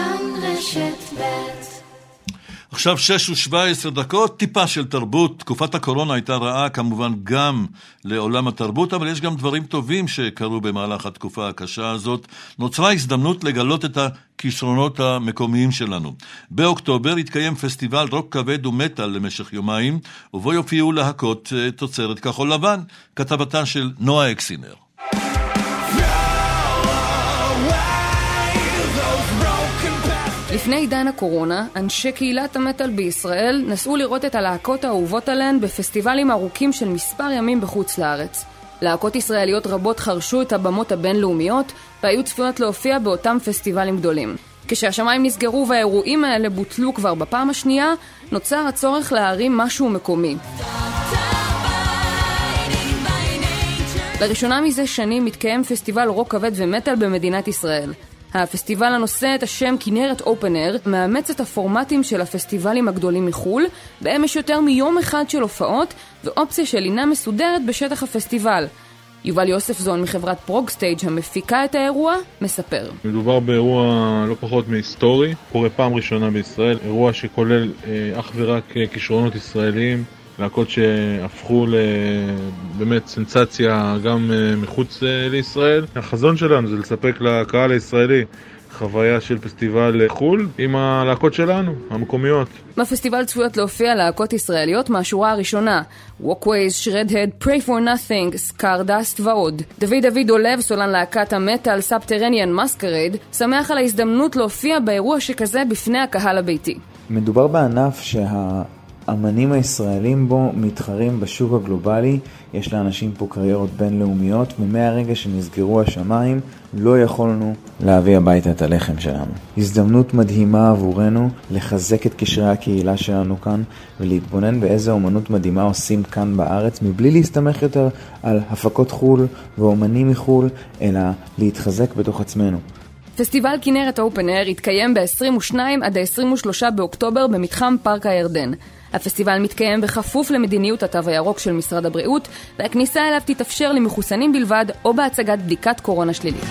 כאן רשת ב' עכשיו שש ושבע עשרה דקות, טיפה של תרבות. תקופת הקורונה הייתה רעה כמובן גם לעולם התרבות, אבל יש גם דברים טובים שקרו במהלך התקופה הקשה הזאת. נוצרה הזדמנות לגלות את הכישרונות המקומיים שלנו. באוקטובר התקיים פסטיבל רוק כבד ומטאל למשך יומיים, ובו יופיעו להקות אה, תוצרת כחול לבן, כתבתה של נועה אקסינר. לפני עידן הקורונה, אנשי קהילת המטאל בישראל נסעו לראות את הלהקות האהובות עליהן בפסטיבלים ארוכים של מספר ימים בחוץ לארץ. להקות ישראליות רבות חרשו את הבמות הבינלאומיות והיו צפויות להופיע באותם פסטיבלים גדולים. כשהשמיים נסגרו והאירועים האלה בוטלו כבר בפעם השנייה, נוצר הצורך להרים משהו מקומי. לראשונה מזה שנים מתקיים פסטיבל רוק כבד ומטאל במדינת ישראל. הפסטיבל הנושא את השם כנרת Open Air מאמץ את הפורמטים של הפסטיבלים הגדולים מחו"ל, בהם יש יותר מיום אחד של הופעות ואופציה של לינה מסודרת בשטח הפסטיבל. יובל יוספזון מחברת ProgStage המפיקה את האירוע, מספר. מדובר באירוע לא פחות מהיסטורי, קורה פעם ראשונה בישראל, אירוע שכולל אה, אך ורק אה, כישרונות ישראליים, להקות שהפכו לבאמת סנסציה גם אה, מחוץ אה, לישראל. החזון שלנו זה לספק לקהל הישראלי חוויה של פסטיבל חו"ל עם הלהקות שלנו, המקומיות. בפסטיבל צפויות להופיע להקות ישראליות מהשורה הראשונה Walkways, Shredhead, Pray for Nothing, Scardust ועוד. דוידאבי דולב, סולן להקת המטאל Subterranean Masquerade, שמח על ההזדמנות להופיע באירוע שכזה בפני הקהל הביתי. מדובר בענף שה... האמנים הישראלים בו מתחרים בשוק הגלובלי, יש לאנשים פה קריירות בינלאומיות, ומהרגע שנסגרו השמיים לא יכולנו להביא הביתה את הלחם שלנו. הזדמנות מדהימה עבורנו לחזק את קשרי הקהילה שלנו כאן ולהתבונן באיזה אומנות מדהימה עושים כאן בארץ מבלי להסתמך יותר על הפקות חו"ל ואומנים מחו"ל, אלא להתחזק בתוך עצמנו. פסטיבל כנרת אופן אייר יתקיים ב-22 עד ה-23 באוקטובר במתחם פארק הירדן. הפסטיבל מתקיים בכפוף למדיניות התו הירוק של משרד הבריאות, והכניסה אליו תתאפשר למחוסנים בלבד או בהצגת בדיקת קורונה שלילית.